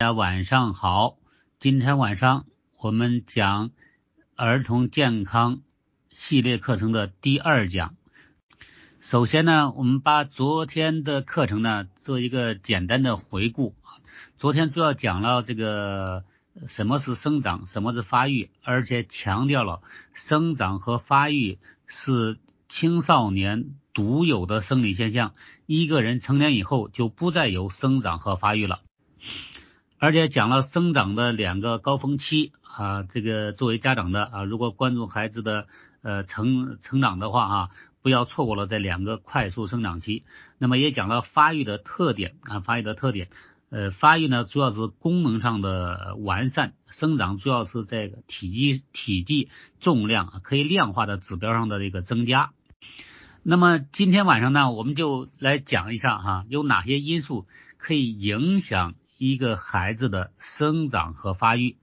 大家晚上好，今天晚上我们讲儿童健康系列课程的第二讲。首先呢，我们把昨天的课程呢做一个简单的回顾。昨天主要讲了这个什么是生长，什么是发育，而且强调了生长和发育是青少年独有的生理现象，一个人成年以后就不再有生长和发育了。而且讲了生长的两个高峰期啊，这个作为家长的啊，如果关注孩子的呃成成长的话啊，不要错过了这两个快速生长期。那么也讲了发育的特点啊，发育的特点，呃，发育呢主要是功能上的完善，生长主要是这个体积、体积、重量可以量化的指标上的一个增加。那么今天晚上呢，我们就来讲一下哈，有哪些因素可以影响。一个孩子的生长和发育，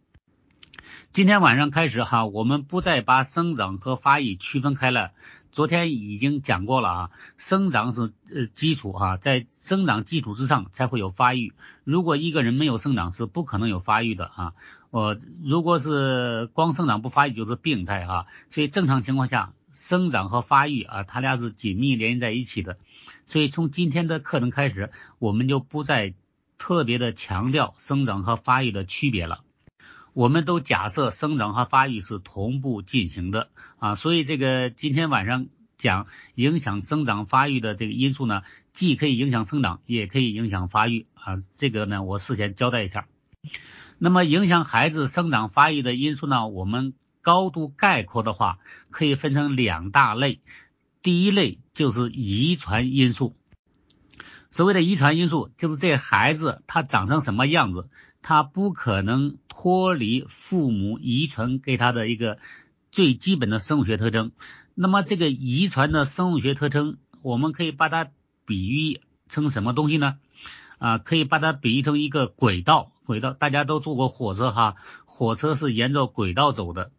今天晚上开始哈，我们不再把生长和发育区分开了。昨天已经讲过了啊，生长是呃基础哈，在生长基础之上才会有发育。如果一个人没有生长，是不可能有发育的啊。我如果是光生长不发育，就是病态哈。所以正常情况下，生长和发育啊，它俩是紧密联系在一起的。所以从今天的课程开始，我们就不再。特别的强调生长和发育的区别了，我们都假设生长和发育是同步进行的啊，所以这个今天晚上讲影响生长发育的这个因素呢，既可以影响生长，也可以影响发育啊，这个呢我事先交代一下。那么影响孩子生长发育的因素呢，我们高度概括的话，可以分成两大类，第一类就是遗传因素。所谓的遗传因素，就是这孩子他长成什么样子，他不可能脱离父母遗传给他的一个最基本的生物学特征。那么这个遗传的生物学特征，我们可以把它比喻成什么东西呢？啊，可以把它比喻成一个轨道。轨道大家都坐过火车哈，火车是沿着轨道走的。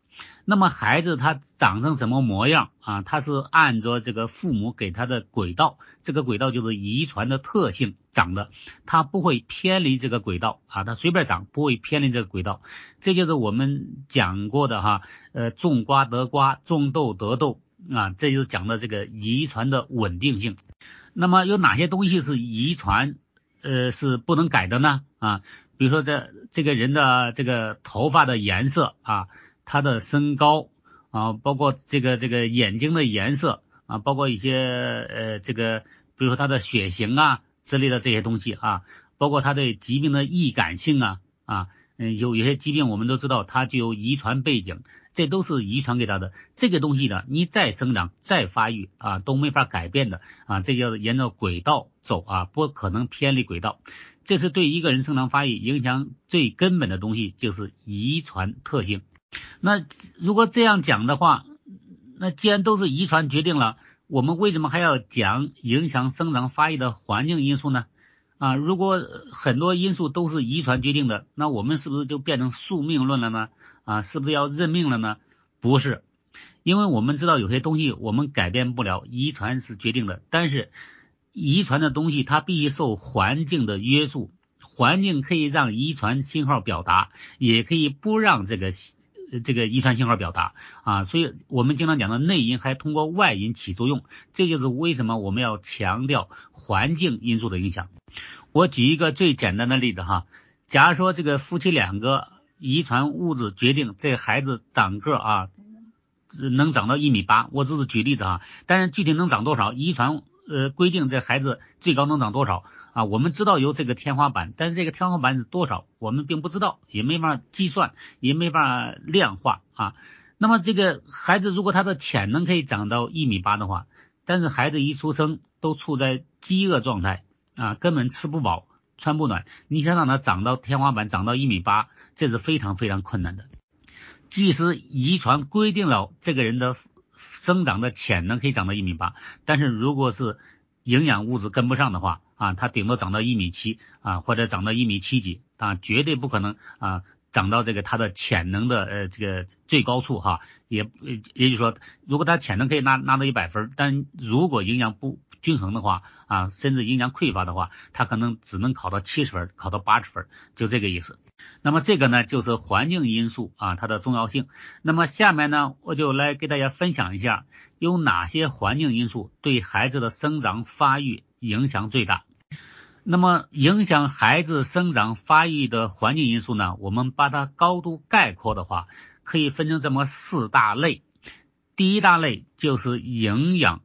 那么孩子他长成什么模样啊？他是按照这个父母给他的轨道，这个轨道就是遗传的特性长的，他不会偏离这个轨道啊，他随便长不会偏离这个轨道，这就是我们讲过的哈，呃，种瓜得瓜，种豆得豆啊，这就是讲的这个遗传的稳定性。那么有哪些东西是遗传呃是不能改的呢？啊，比如说这这个人的这个头发的颜色啊。他的身高啊，包括这个这个眼睛的颜色啊，包括一些呃这个，比如说他的血型啊之类的这些东西啊，包括他对疾病的易感性啊啊，嗯，有有些疾病我们都知道它具有遗传背景，这都是遗传给他的。这个东西呢，你再生长再发育啊都没法改变的啊，这叫沿着轨道走啊，不可能偏离轨道。这是对一个人生长发育影响最根本的东西，就是遗传特性。那如果这样讲的话，那既然都是遗传决定了，我们为什么还要讲影响生长发育的环境因素呢？啊，如果很多因素都是遗传决定的，那我们是不是就变成宿命论了呢？啊，是不是要认命了呢？不是，因为我们知道有些东西我们改变不了，遗传是决定的，但是遗传的东西它必须受环境的约束，环境可以让遗传信号表达，也可以不让这个。这个遗传信号表达啊，所以我们经常讲的内因还通过外因起作用，这就是为什么我们要强调环境因素的影响。我举一个最简单的例子哈，假如说这个夫妻两个遗传物质决定这孩子长个啊，能长到一米八，我只是举例子哈，但是具体能长多少，遗传呃规定这孩子最高能长多少。啊，我们知道有这个天花板，但是这个天花板是多少，我们并不知道，也没法计算，也没法量化啊。那么这个孩子如果他的潜能可以长到一米八的话，但是孩子一出生都处在饥饿状态啊，根本吃不饱穿不暖，你想让他长到天花板长到一米八，这是非常非常困难的。即使遗传规定了这个人的增长的潜能可以长到一米八，但是如果是营养物质跟不上的话，啊，它顶多长到一米七啊，或者长到一米七几啊，绝对不可能啊，长到这个它的潜能的呃这个最高处哈，也也就是说，如果它潜能可以拿拿到一百分，但如果营养不均衡的话啊，甚至营养匮乏的话，他可能只能考到七十分，考到八十分，就这个意思。那么这个呢，就是环境因素啊，它的重要性。那么下面呢，我就来给大家分享一下，有哪些环境因素对孩子的生长发育影响最大。那么影响孩子生长发育的环境因素呢，我们把它高度概括的话，可以分成这么四大类。第一大类就是营养，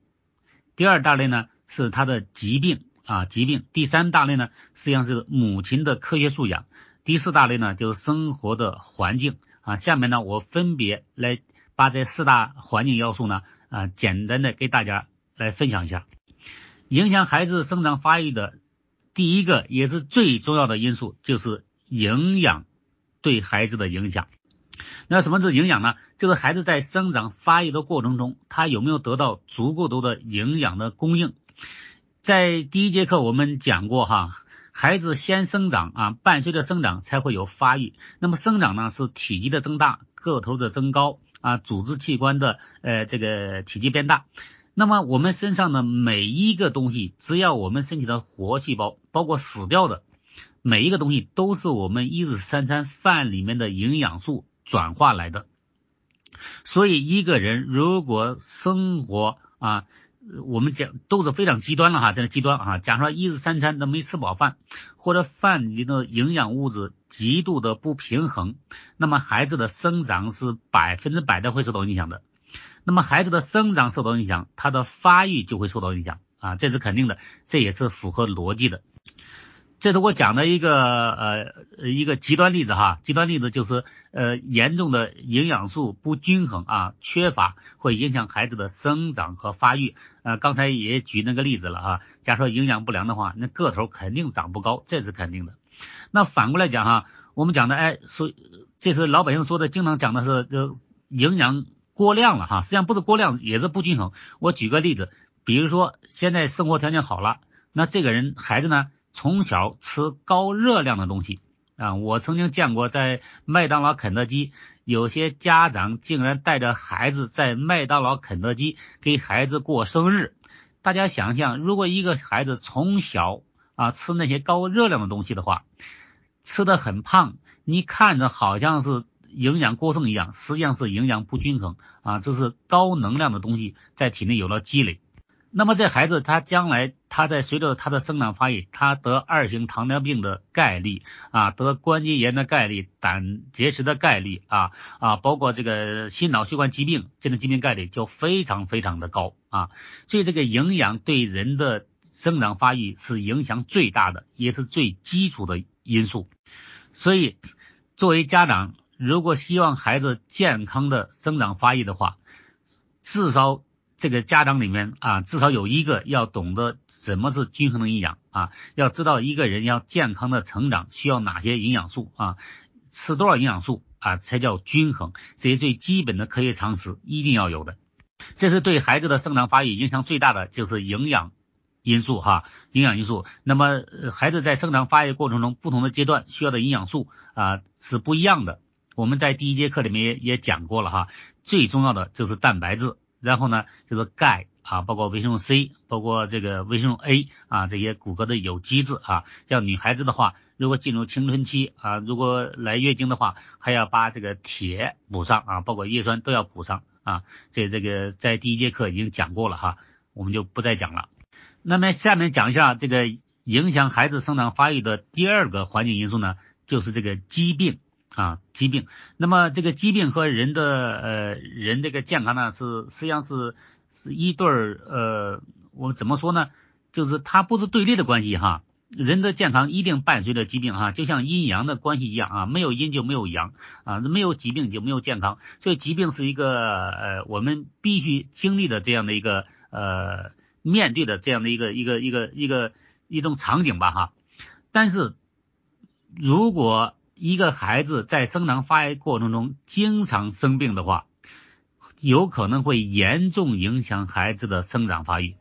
第二大类呢是他的疾病啊疾病，第三大类呢实际上是母亲的科学素养。第四大类呢，就是生活的环境啊。下面呢，我分别来把这四大环境要素呢，啊，简单的给大家来分享一下。影响孩子生长发育的第一个也是最重要的因素，就是营养对孩子的影响。那什么是营养呢？就是孩子在生长发育的过程中，他有没有得到足够多的营养的供应？在第一节课我们讲过哈。孩子先生长啊，伴随着生长才会有发育。那么生长呢，是体积的增大、个头的增高啊，组织器官的呃这个体积变大。那么我们身上的每一个东西，只要我们身体的活细胞，包括死掉的每一个东西，都是我们一日三餐饭里面的营养素转化来的。所以一个人如果生活啊。我们讲都是非常极端了哈，这个极端啊，假如说一日三餐都没吃饱饭，或者饭里的营养物质极度的不平衡，那么孩子的生长是百分之百的会受到影响的。那么孩子的生长受到影响，他的发育就会受到影响啊，这是肯定的，这也是符合逻辑的。这是我讲的一个呃一个极端例子哈，极端例子就是呃严重的营养素不均衡啊缺乏会影响孩子的生长和发育。呃刚才也举那个例子了哈，假如说营养不良的话，那个头肯定长不高，这是肯定的。那反过来讲哈，我们讲的哎说这是老百姓说的，经常讲的是就营养过量了哈，实际上不是过量，也是不均衡。我举个例子，比如说现在生活条件好了，那这个人孩子呢？从小吃高热量的东西啊，我曾经见过在麦当劳、肯德基，有些家长竟然带着孩子在麦当劳、肯德基给孩子过生日。大家想想，如果一个孩子从小啊吃那些高热量的东西的话，吃的很胖，你看着好像是营养过剩一样，实际上是营养不均衡啊，这是高能量的东西在体内有了积累。那么这孩子他将来他在随着他的生长发育，他得二型糖尿病的概率啊，得关节炎的概率，胆结石的概率啊啊，包括这个心脑血管疾病这种疾病概率就非常非常的高啊。所以这个营养对人的生长发育是影响最大的，也是最基础的因素。所以作为家长，如果希望孩子健康的生长发育的话，至少。这个家长里面啊，至少有一个要懂得什么是均衡的营养啊，要知道一个人要健康的成长需要哪些营养素啊，吃多少营养素啊才叫均衡，这些最基本的科学常识一定要有的。这是对孩子的生长发育影响最大的就是营养因素哈，营养因素。那么孩子在生长发育过程中不同的阶段需要的营养素啊是不一样的。我们在第一节课里面也也讲过了哈，最重要的就是蛋白质。然后呢，就是钙啊，包括维生素 C，包括这个维生素 A 啊，这些骨骼的有机质啊。像女孩子的话，如果进入青春期啊，如果来月经的话，还要把这个铁补上啊，包括叶酸都要补上啊。这这个在第一节课已经讲过了哈，我们就不再讲了。那么下面讲一下这个影响孩子生长发育的第二个环境因素呢，就是这个疾病。啊，疾病，那么这个疾病和人的呃人这个健康呢，是实际上是是一对儿呃，我怎么说呢？就是它不是对立的关系哈。人的健康一定伴随着疾病哈，就像阴阳的关系一样啊，没有阴就没有阳啊，没有疾病就没有健康。所以疾病是一个呃我们必须经历的这样的一个呃面对的这样的一个一个一个一个一种场景吧哈。但是如果一个孩子在生长发育过程中经常生病的话，有可能会严重影响孩子的生长发育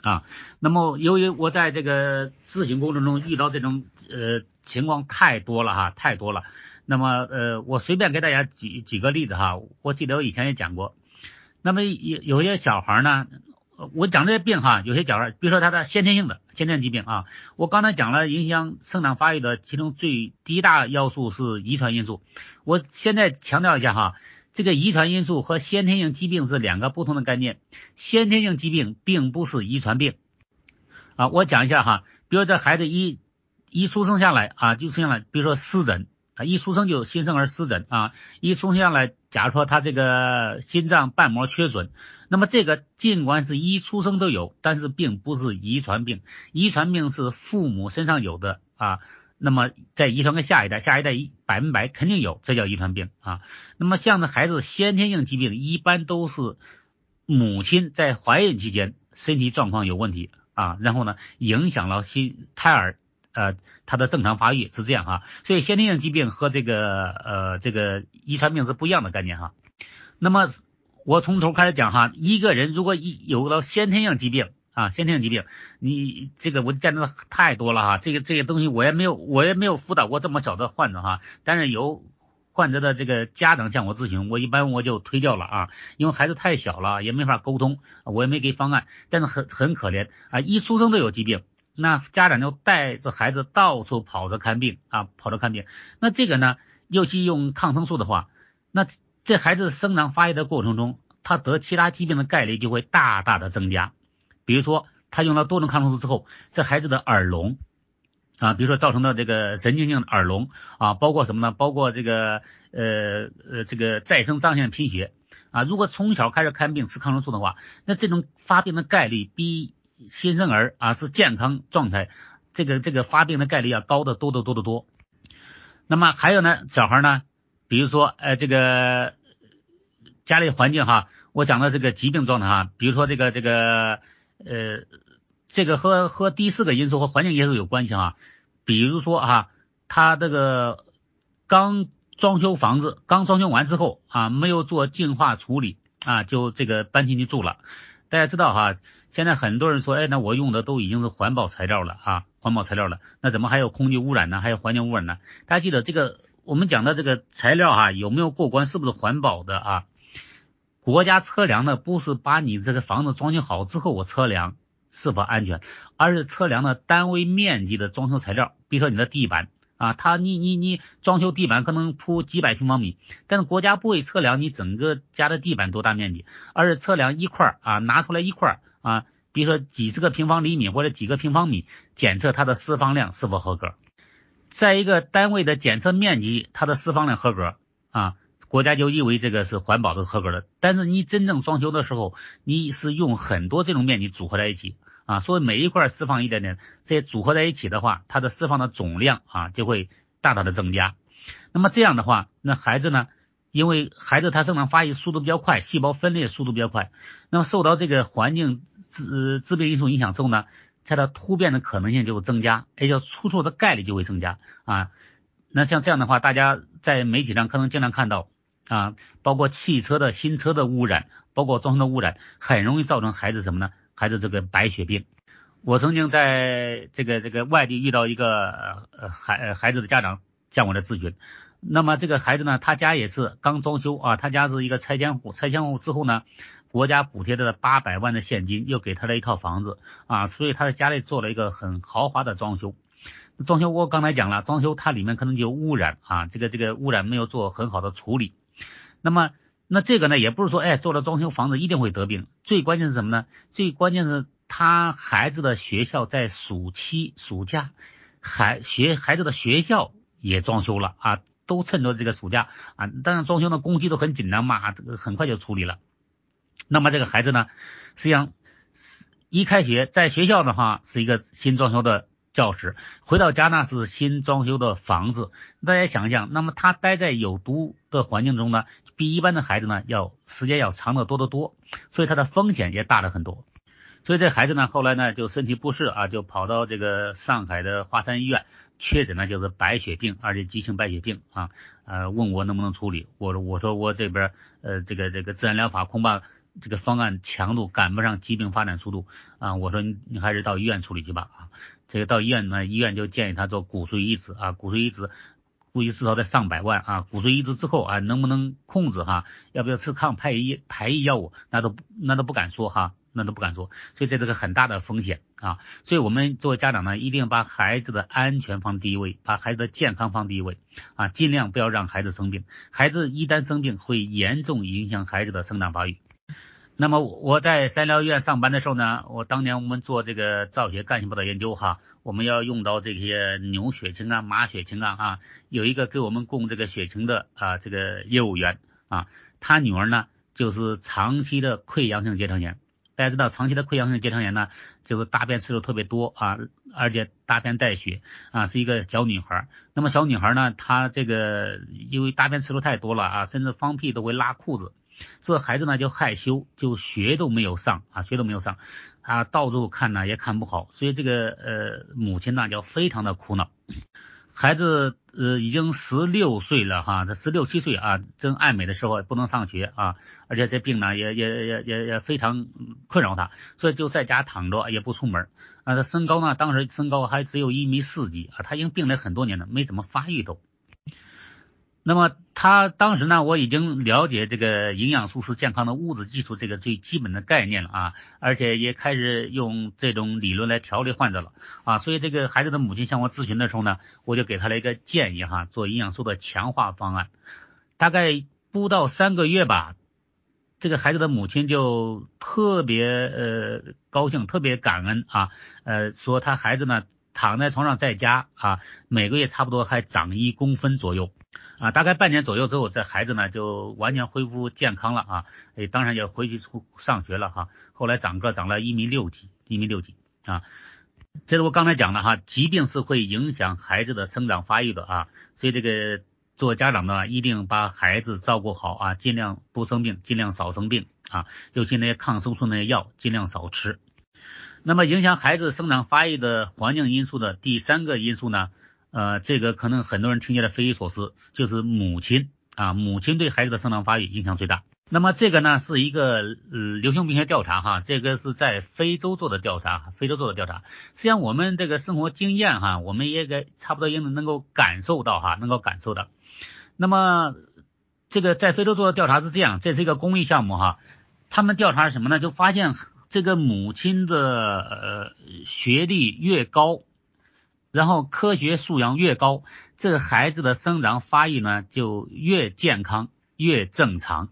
啊。那么，由于我在这个咨询过程中遇到这种呃情况太多了哈，太多了。那么，呃，我随便给大家举举个例子哈。我记得我以前也讲过，那么有有些小孩呢，我讲这些病哈，有些小孩，比如说他的先天性的先天疾病啊，我刚才讲了影响生长发育的其中最第一大要素是遗传因素。我现在强调一下哈，这个遗传因素和先天性疾病是两个不同的概念。先天性疾病并不是遗传病啊。我讲一下哈，比如这孩子一一出生下来啊，就出现了，比如说湿疹。啊，一出生就新生儿湿疹啊，一出生下来，假如说他这个心脏瓣膜缺损，那么这个尽管是一出生都有，但是并不是遗传病，遗传病是父母身上有的啊，那么再遗传给下一代，下一代百分百肯定有，这叫遗传病啊。那么像这孩子先天性疾病，一般都是母亲在怀孕期间身体状况有问题啊，然后呢影响了新胎儿。呃，它的正常发育是这样哈，所以先天性疾病和这个呃这个遗传病是不一样的概念哈。那么我从头开始讲哈，一个人如果一有了先天性疾病啊，先天性疾病，你这个我见到的太多了哈，这个这些东西我也没有我也没有辅导过这么小的患者哈，但是有患者的这个家长向我咨询，我一般我就推掉了啊，因为孩子太小了也没法沟通，我也没给方案，但是很很可怜啊，一出生都有疾病。那家长就带着孩子到处跑着看病啊，跑着看病。那这个呢，尤其用抗生素的话，那这孩子生长发育的过程中，他得其他疾病的概率就会大大的增加。比如说，他用了多种抗生素之后，这孩子的耳聋啊，比如说造成的这个神经性耳聋啊，包括什么呢？包括这个呃呃这个再生障碍性贫血啊。如果从小开始看病吃抗生素的话，那这种发病的概率比。新生儿啊是健康状态，这个这个发病的概率要高得多得多得多。那么还有呢，小孩呢，比如说呃这个家里环境哈，我讲的这个疾病状态哈，比如说这个这个呃这个和和第四个因素和环境因素有关系哈。比如说哈，他这个刚装修房子，刚装修完之后啊，没有做净化处理啊，就这个搬进去住了。大家知道哈。现在很多人说，哎，那我用的都已经是环保材料了啊，环保材料了，那怎么还有空气污染呢？还有环境污染呢？大家记得这个，我们讲的这个材料哈，有没有过关？是不是环保的啊？国家测量的不是把你这个房子装修好之后我测量是否安全，而是测量的单位面积的装修材料，比如说你的地板啊，它你你你装修地板可能铺几百平方米，但是国家不会测量你整个家的地板多大面积，而是测量一块啊，拿出来一块。啊，比如说几十个平方厘米或者几个平方米，检测它的释放量是否合格。在一个单位的检测面积，它的释放量合格啊，国家就以为这个是环保的合格的。但是你真正装修的时候，你是用很多这种面积组合在一起啊，所以每一块释放一点点，这些组合在一起的话，它的释放的总量啊就会大大的增加。那么这样的话，那孩子呢？因为孩子他生长发育速度比较快，细胞分裂速度比较快，那么受到这个环境致致病因素影响之后呢，它的突变的可能性就会增加，也叫出错的概率就会增加啊。那像这样的话，大家在媒体上可能经常看到啊，包括汽车的新车的污染，包括装修的污染，很容易造成孩子什么呢？孩子这个白血病。我曾经在这个这个外地遇到一个呃孩孩子的家长向我来咨询。那么这个孩子呢，他家也是刚装修啊，他家是一个拆迁户，拆迁户之后呢，国家补贴的八百万的现金，又给他了一套房子啊，所以他在家里做了一个很豪华的装修。装修我刚才讲了，装修它里面可能就有污染啊，这个这个污染没有做很好的处理。那么那这个呢，也不是说哎做了装修房子一定会得病，最关键是什么呢？最关键是他孩子的学校在暑期暑假，孩学孩子的学校也装修了啊。都趁着这个暑假啊，当然装修的工期都很紧张嘛，这个很快就处理了。那么这个孩子呢，实际上是一开学在学校的话是一个新装修的教室，回到家呢是新装修的房子。大家想一想，那么他待在有毒的环境中呢，比一般的孩子呢要时间要长得多得多，所以他的风险也大了很多。所以这孩子呢后来呢就身体不适啊，就跑到这个上海的华山医院。确诊呢就是白血病，而且急性白血病啊，呃，问我能不能处理，我说我说我这边呃这个这个自然疗法恐怕这个方案强度赶不上疾病发展速度啊，我说你你还是到医院处理去吧啊，这个到医院呢，医院就建议他做骨髓移植啊，骨髓移植估计至少得上百万啊，骨髓移植之后啊能不能控制哈，要不要吃抗排异排异药物，那都那都不敢说哈。那都不敢说，所以这是个很大的风险啊。所以我们作为家长呢，一定要把孩子的安全放第一位，把孩子的健康放第一位啊，尽量不要让孩子生病。孩子一旦生病，会严重影响孩子的生长发育。那么我在三疗医院上班的时候呢，我当年我们做这个造血干细胞的研究哈，我们要用到这些牛血清啊、马血清啊啊，有一个给我们供这个血清的啊这个业务员啊，他女儿呢就是长期的溃疡性结肠炎。大家知道，长期的溃疡性结肠炎呢，就是大便次数特别多啊，而且大便带血啊，是一个小女孩。那么小女孩呢，她这个因为大便次数太多了啊，甚至放屁都会拉裤子。这孩子呢就害羞，就学都没有上啊，学都没有上，啊，到处看呢也看不好，所以这个呃母亲呢就非常的苦恼。孩子呃已经十六岁了哈，他十六七岁啊，正爱美的时候不能上学啊，而且这病呢也也也也也非常困扰他，所以就在家躺着也不出门啊。他身高呢当时身高还只有一米四几啊，他已经病了很多年了，没怎么发育都。那么他当时呢，我已经了解这个营养素是健康的物质基础这个最基本的概念了啊，而且也开始用这种理论来调理患者了啊，所以这个孩子的母亲向我咨询的时候呢，我就给他了一个建议哈，做营养素的强化方案。大概不到三个月吧，这个孩子的母亲就特别呃高兴，特别感恩啊，呃说他孩子呢躺在床上在家啊，每个月差不多还长一公分左右。啊，大概半年左右之后，这孩子呢就完全恢复健康了啊，诶，当然也回去上学了哈。后来长个长了一米六几，一米六几啊。这是我刚才讲的哈，疾病是会影响孩子的生长发育的啊，所以这个做家长的一定把孩子照顾好啊，尽量不生病，尽量少生病啊，尤其那些抗生素那些药尽量少吃。那么影响孩子生长发育的环境因素的第三个因素呢？呃，这个可能很多人听起来匪夷所思，就是母亲啊，母亲对孩子的生长发育影响最大。那么这个呢是一个呃流行病学调查哈，这个是在非洲做的调查，非洲做的调查。实际上我们这个生活经验哈，我们也该差不多也能能够感受到哈，能够感受到。那么这个在非洲做的调查是这样，这是一个公益项目哈，他们调查什么呢？就发现这个母亲的呃学历越高。然后科学素养越高，这个孩子的生长发育呢就越健康越正常，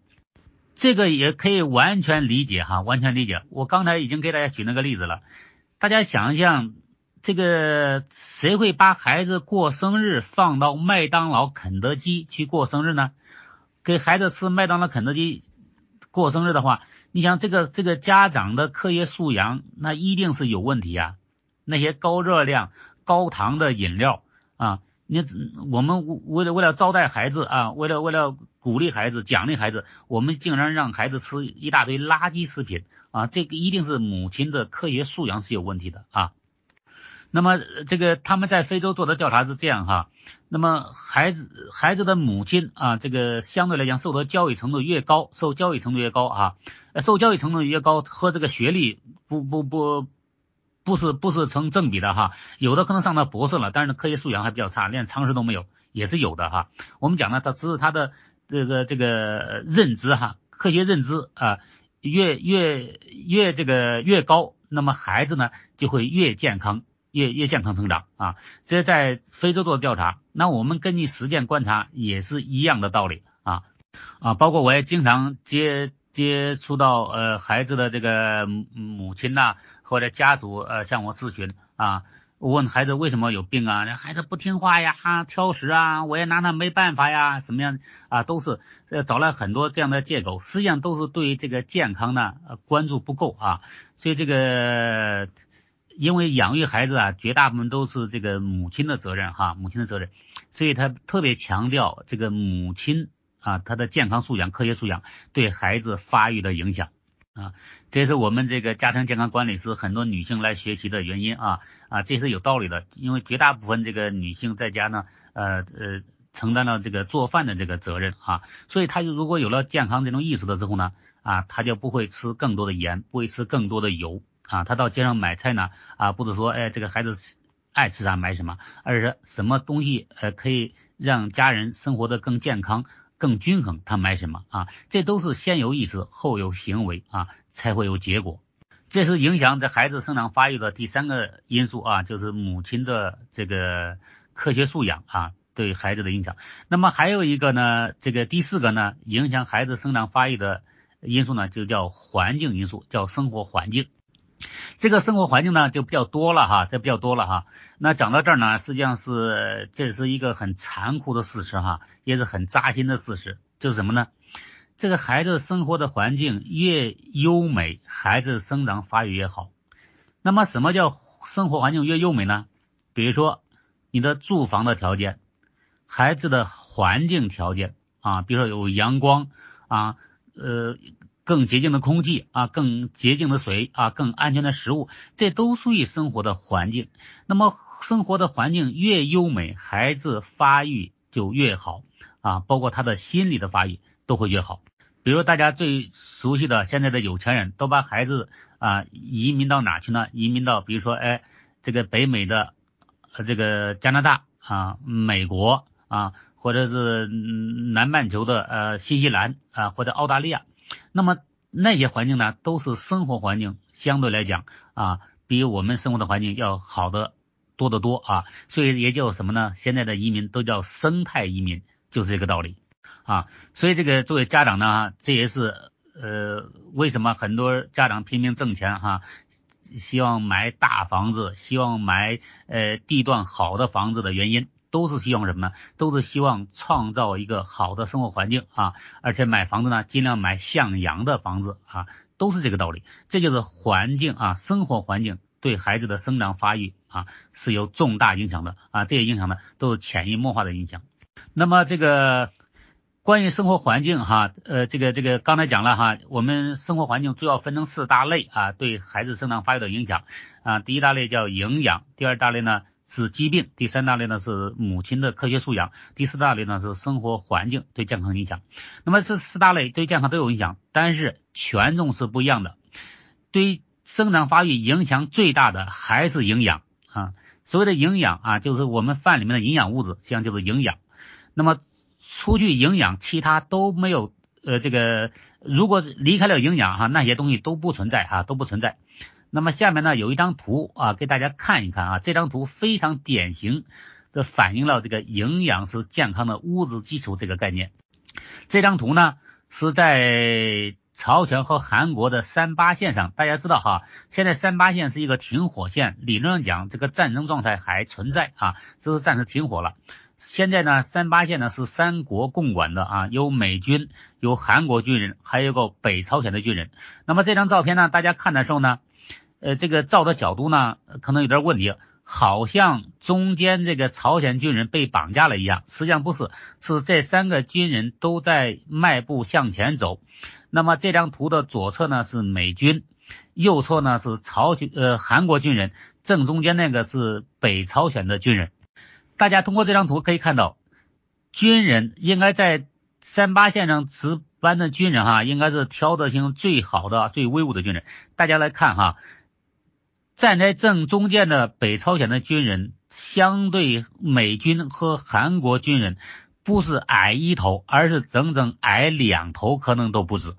这个也可以完全理解哈，完全理解。我刚才已经给大家举那个例子了，大家想一想，这个谁会把孩子过生日放到麦当劳、肯德基去过生日呢？给孩子吃麦当劳、肯德基过生日的话，你想这个这个家长的科学素养那一定是有问题啊，那些高热量。高糖的饮料啊，你我们为了为了招待孩子啊，为了为了鼓励孩子奖励孩子，我们竟然让孩子吃一大堆垃圾食品啊，这个一定是母亲的科学素养是有问题的啊。那么这个他们在非洲做的调查是这样哈，那么孩子孩子的母亲啊，这个相对来讲受的教育程度越高，受教育程度越高啊，受教育程度越高和这个学历不不不。不是不是成正比的哈，有的可能上到博士了，但是科学素养还比较差，连常识都没有，也是有的哈。我们讲呢，他只是他的这个这个认知哈，科学认知啊，越越越这个越高，那么孩子呢就会越健康，越越健康成长啊。这在非洲做的调查，那我们根据实践观察也是一样的道理啊啊，包括我也经常接。接触到呃孩子的这个母亲呐，或者家族呃向我咨询啊，问孩子为什么有病啊？孩子不听话呀，挑食啊，我也拿他没办法呀，什么样啊？都是呃找了很多这样的借口，实际上都是对这个健康呢呃关注不够啊。所以这个因为养育孩子啊，绝大部分都是这个母亲的责任哈，母亲的责任，所以他特别强调这个母亲。啊，他的健康素养、科学素养对孩子发育的影响。啊，这是我们这个家庭健康管理师很多女性来学习的原因啊啊，这是有道理的，因为绝大部分这个女性在家呢，呃呃，承担了这个做饭的这个责任啊，所以她就如果有了健康这种意识了之后呢，啊，她就不会吃更多的盐，不会吃更多的油。啊，他到街上买菜呢，啊，不是说哎这个孩子爱吃啥买什么，而是什么东西呃可以让家人生活的更健康。更均衡，他买什么啊？这都是先有意识后有行为啊，才会有结果。这是影响这孩子生长发育的第三个因素啊，就是母亲的这个科学素养啊对孩子的影响。那么还有一个呢，这个第四个呢，影响孩子生长发育的因素呢，就叫环境因素，叫生活环境。这个生活环境呢就比较多了哈，这比较多了哈。那讲到这儿呢，实际上是这是一个很残酷的事实哈，也是很扎心的事实，就是什么呢？这个孩子生活的环境越优美，孩子生长发育越好。那么什么叫生活环境越优美呢？比如说你的住房的条件，孩子的环境条件啊，比如说有阳光啊，呃。更洁净的空气啊，更洁净的水啊，更安全的食物，这都属于生活的环境。那么生活的环境越优美，孩子发育就越好啊，包括他的心理的发育都会越好。比如大家最熟悉的现在的有钱人都把孩子啊移民到哪去呢？移民到比如说哎这个北美的这个加拿大啊、美国啊，或者是南半球的呃新西兰啊或者澳大利亚。那么那些环境呢，都是生活环境，相对来讲啊，比我们生活的环境要好的多得多啊，所以也叫什么呢？现在的移民都叫生态移民，就是这个道理啊。所以这个作为家长呢，这也是呃为什么很多家长拼命挣钱哈，希望买大房子，希望买呃地段好的房子的原因。都是希望什么呢？都是希望创造一个好的生活环境啊，而且买房子呢，尽量买向阳的房子啊，都是这个道理。这就是环境啊，生活环境对孩子的生长发育啊是有重大影响的啊，这些影响呢都是潜移默化的影响。那么这个关于生活环境哈，呃，这个这个刚才讲了哈，我们生活环境主要分成四大类啊，对孩子生长发育的影响啊，第一大类叫营养，第二大类呢。是疾病，第三大类呢是母亲的科学素养，第四大类呢是生活环境对健康影响。那么这四大类对健康都有影响，但是权重是不一样的。对生长发育影响最大的还是营养啊。所谓的营养啊，就是我们饭里面的营养物质，实际上就是营养。那么除去营养，其他都没有呃这个，如果离开了营养哈，那些东西都不存在哈，都不存在。那么下面呢有一张图啊，给大家看一看啊，这张图非常典型的反映了这个营养是健康的物质基础这个概念。这张图呢是在朝鲜和韩国的三八线上，大家知道哈，现在三八线是一个停火线，理论上讲这个战争状态还存在啊，这是暂时停火了。现在呢三八线呢是三国共管的啊，有美军，有韩国军人，还有个北朝鲜的军人。那么这张照片呢，大家看的时候呢。呃，这个照的角度呢，可能有点问题，好像中间这个朝鲜军人被绑架了一样，实际上不是，是这三个军人都在迈步向前走。那么这张图的左侧呢是美军，右侧呢是朝军呃韩国军人，正中间那个是北朝鲜的军人。大家通过这张图可以看到，军人应该在三八线上值班的军人哈，应该是挑得型最好的、最威武的军人。大家来看哈。站在正中间的北朝鲜的军人，相对美军和韩国军人，不是矮一头，而是整整矮两头，可能都不止。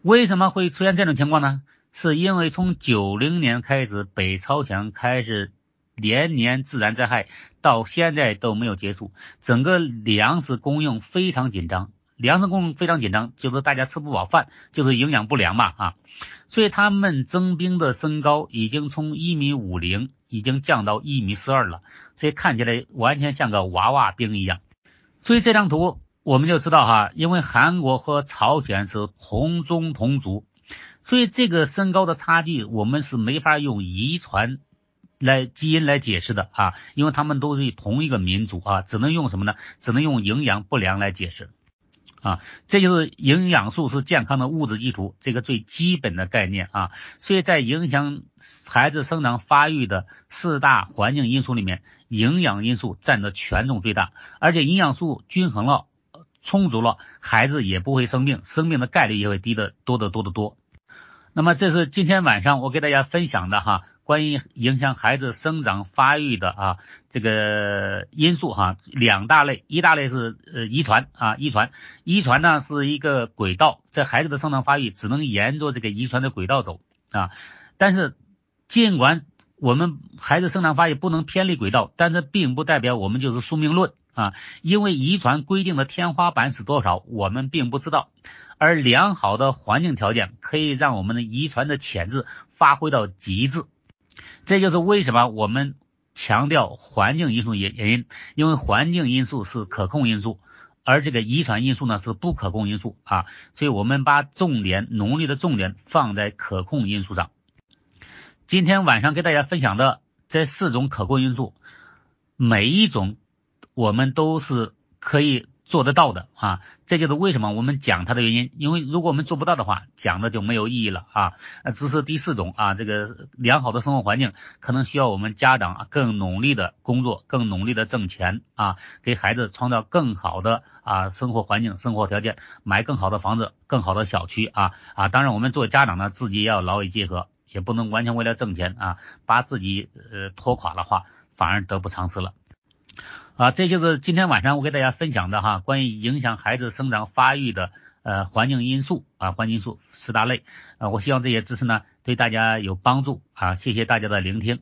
为什么会出现这种情况呢？是因为从九零年开始，北朝鲜开始连年自然灾害，到现在都没有结束，整个粮食供应非常紧张。粮食供应非常紧张，就是大家吃不饱饭，就是营养不良嘛啊。所以他们征兵的身高已经从一米五零已经降到一米四二了，所以看起来完全像个娃娃兵一样。所以这张图我们就知道哈，因为韩国和朝鲜是同宗同族，所以这个身高的差距我们是没法用遗传来基因来解释的啊，因为他们都是同一个民族啊，只能用什么呢？只能用营养不良来解释。啊，这就是营养素是健康的物质基础，这个最基本的概念啊。所以在影响孩子生长发育的四大环境因素里面，营养因素占的权重最大，而且营养素均衡了、充足了，孩子也不会生病，生病的概率也会低得多得多得多。那么这是今天晚上我给大家分享的哈。关于影响孩子生长发育的啊这个因素哈，两大类，一大类是呃遗传啊遗传，遗传呢是一个轨道，在孩子的生长发育只能沿着这个遗传的轨道走啊，但是尽管我们孩子生长发育不能偏离轨道，但这并不代表我们就是宿命论啊，因为遗传规定的天花板是多少，我们并不知道。而良好的环境条件可以让我们的遗传的潜质发挥到极致，这就是为什么我们强调环境因素原原因，因为环境因素是可控因素，而这个遗传因素呢是不可控因素啊，所以我们把重点努力的重点放在可控因素上。今天晚上给大家分享的这四种可控因素，每一种我们都是可以。做得到的啊，这就是为什么我们讲它的原因。因为如果我们做不到的话，讲的就没有意义了啊。那这是第四种啊，这个良好的生活环境可能需要我们家长更努力的工作，更努力的挣钱啊，给孩子创造更好的啊生活环境、生活条件，买更好的房子、更好的小区啊啊。当然，我们做家长呢，自己也要劳逸结合，也不能完全为了挣钱啊，把自己呃拖垮的话，反而得不偿失了。啊，这就是今天晚上我给大家分享的哈，关于影响孩子生长发育的呃环境因素啊，环境因素四大类啊，我希望这些知识呢对大家有帮助啊，谢谢大家的聆听。